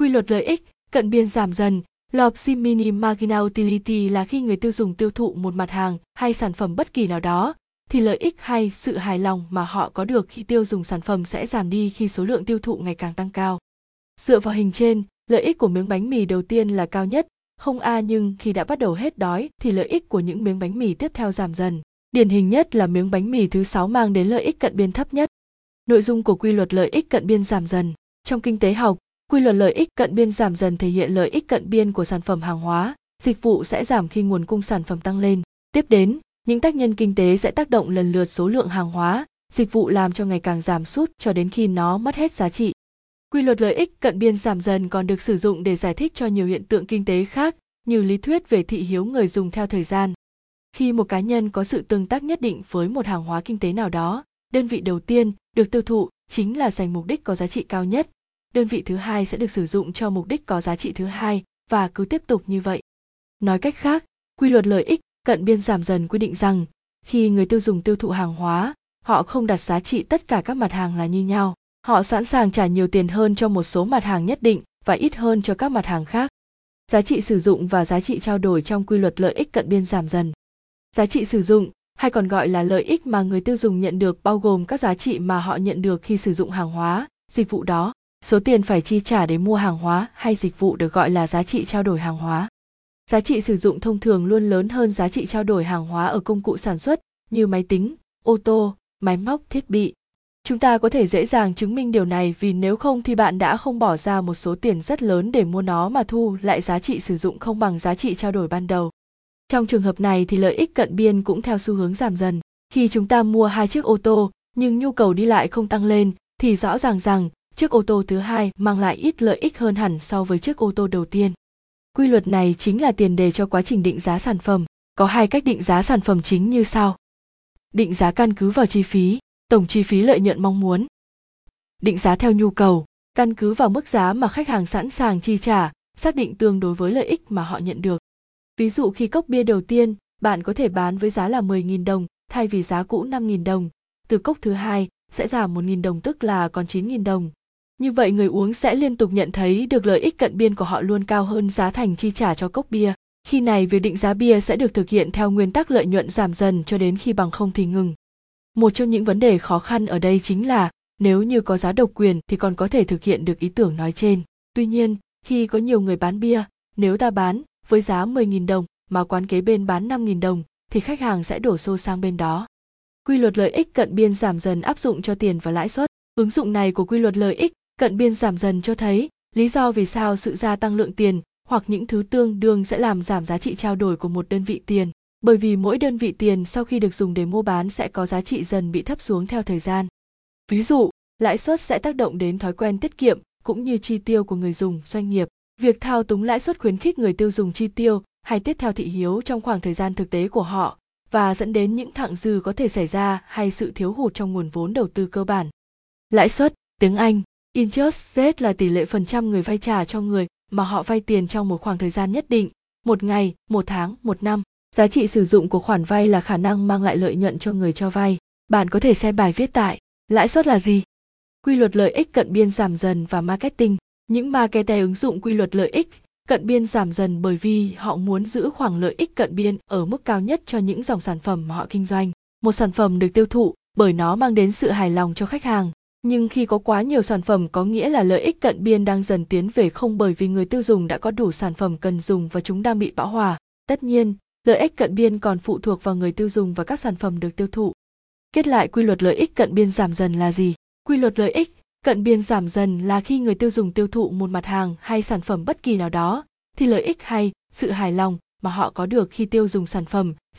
Quy luật lợi ích, cận biên giảm dần, Lopsi Mini Marginal Utility là khi người tiêu dùng tiêu thụ một mặt hàng hay sản phẩm bất kỳ nào đó, thì lợi ích hay sự hài lòng mà họ có được khi tiêu dùng sản phẩm sẽ giảm đi khi số lượng tiêu thụ ngày càng tăng cao. Dựa vào hình trên, lợi ích của miếng bánh mì đầu tiên là cao nhất, không a nhưng khi đã bắt đầu hết đói thì lợi ích của những miếng bánh mì tiếp theo giảm dần. Điển hình nhất là miếng bánh mì thứ sáu mang đến lợi ích cận biên thấp nhất. Nội dung của quy luật lợi ích cận biên giảm dần. Trong kinh tế học, quy luật lợi ích cận biên giảm dần thể hiện lợi ích cận biên của sản phẩm hàng hóa, dịch vụ sẽ giảm khi nguồn cung sản phẩm tăng lên. Tiếp đến, những tác nhân kinh tế sẽ tác động lần lượt số lượng hàng hóa, dịch vụ làm cho ngày càng giảm sút cho đến khi nó mất hết giá trị. Quy luật lợi ích cận biên giảm dần còn được sử dụng để giải thích cho nhiều hiện tượng kinh tế khác, như lý thuyết về thị hiếu người dùng theo thời gian. Khi một cá nhân có sự tương tác nhất định với một hàng hóa kinh tế nào đó, đơn vị đầu tiên được tiêu thụ chính là dành mục đích có giá trị cao nhất. Đơn vị thứ hai sẽ được sử dụng cho mục đích có giá trị thứ hai và cứ tiếp tục như vậy. Nói cách khác, quy luật lợi ích cận biên giảm dần quy định rằng khi người tiêu dùng tiêu thụ hàng hóa, họ không đặt giá trị tất cả các mặt hàng là như nhau. Họ sẵn sàng trả nhiều tiền hơn cho một số mặt hàng nhất định và ít hơn cho các mặt hàng khác. Giá trị sử dụng và giá trị trao đổi trong quy luật lợi ích cận biên giảm dần. Giá trị sử dụng hay còn gọi là lợi ích mà người tiêu dùng nhận được bao gồm các giá trị mà họ nhận được khi sử dụng hàng hóa dịch vụ đó số tiền phải chi trả để mua hàng hóa hay dịch vụ được gọi là giá trị trao đổi hàng hóa. Giá trị sử dụng thông thường luôn lớn hơn giá trị trao đổi hàng hóa ở công cụ sản xuất, như máy tính, ô tô, máy móc, thiết bị. Chúng ta có thể dễ dàng chứng minh điều này vì nếu không thì bạn đã không bỏ ra một số tiền rất lớn để mua nó mà thu lại giá trị sử dụng không bằng giá trị trao đổi ban đầu. Trong trường hợp này thì lợi ích cận biên cũng theo xu hướng giảm dần. Khi chúng ta mua hai chiếc ô tô, nhưng nhu cầu đi lại không tăng lên, thì rõ ràng rằng chiếc ô tô thứ hai mang lại ít lợi ích hơn hẳn so với chiếc ô tô đầu tiên. Quy luật này chính là tiền đề cho quá trình định giá sản phẩm. Có hai cách định giá sản phẩm chính như sau. Định giá căn cứ vào chi phí, tổng chi phí lợi nhuận mong muốn. Định giá theo nhu cầu, căn cứ vào mức giá mà khách hàng sẵn sàng chi trả, xác định tương đối với lợi ích mà họ nhận được. Ví dụ khi cốc bia đầu tiên, bạn có thể bán với giá là 10.000 đồng, thay vì giá cũ 5.000 đồng. Từ cốc thứ hai, sẽ giảm 1.000 đồng tức là còn 9.000 đồng như vậy người uống sẽ liên tục nhận thấy được lợi ích cận biên của họ luôn cao hơn giá thành chi trả cho cốc bia khi này việc định giá bia sẽ được thực hiện theo nguyên tắc lợi nhuận giảm dần cho đến khi bằng không thì ngừng một trong những vấn đề khó khăn ở đây chính là nếu như có giá độc quyền thì còn có thể thực hiện được ý tưởng nói trên. Tuy nhiên, khi có nhiều người bán bia, nếu ta bán với giá 10.000 đồng mà quán kế bên bán 5.000 đồng thì khách hàng sẽ đổ xô sang bên đó. Quy luật lợi ích cận biên giảm dần áp dụng cho tiền và lãi suất. Ứng dụng này của quy luật lợi ích cận biên giảm dần cho thấy lý do vì sao sự gia tăng lượng tiền hoặc những thứ tương đương sẽ làm giảm giá trị trao đổi của một đơn vị tiền bởi vì mỗi đơn vị tiền sau khi được dùng để mua bán sẽ có giá trị dần bị thấp xuống theo thời gian. Ví dụ, lãi suất sẽ tác động đến thói quen tiết kiệm cũng như chi tiêu của người dùng, doanh nghiệp. Việc thao túng lãi suất khuyến khích người tiêu dùng chi tiêu hay tiết theo thị hiếu trong khoảng thời gian thực tế của họ và dẫn đến những thặng dư có thể xảy ra hay sự thiếu hụt trong nguồn vốn đầu tư cơ bản. Lãi suất, tiếng Anh, interest rate là tỷ lệ phần trăm người vay trả cho người mà họ vay tiền trong một khoảng thời gian nhất định, một ngày, một tháng, một năm. Giá trị sử dụng của khoản vay là khả năng mang lại lợi nhuận cho người cho vay. Bạn có thể xem bài viết tại lãi suất là gì? Quy luật lợi ích cận biên giảm dần và marketing. Những marketer ứng dụng quy luật lợi ích cận biên giảm dần bởi vì họ muốn giữ khoảng lợi ích cận biên ở mức cao nhất cho những dòng sản phẩm mà họ kinh doanh. Một sản phẩm được tiêu thụ bởi nó mang đến sự hài lòng cho khách hàng. Nhưng khi có quá nhiều sản phẩm có nghĩa là lợi ích cận biên đang dần tiến về không bởi vì người tiêu dùng đã có đủ sản phẩm cần dùng và chúng đang bị bão hòa. Tất nhiên, lợi ích cận biên còn phụ thuộc vào người tiêu dùng và các sản phẩm được tiêu thụ. Kết lại quy luật lợi ích cận biên giảm dần là gì? Quy luật lợi ích cận biên giảm dần là khi người tiêu dùng tiêu thụ một mặt hàng hay sản phẩm bất kỳ nào đó thì lợi ích hay sự hài lòng mà họ có được khi tiêu dùng sản phẩm sẽ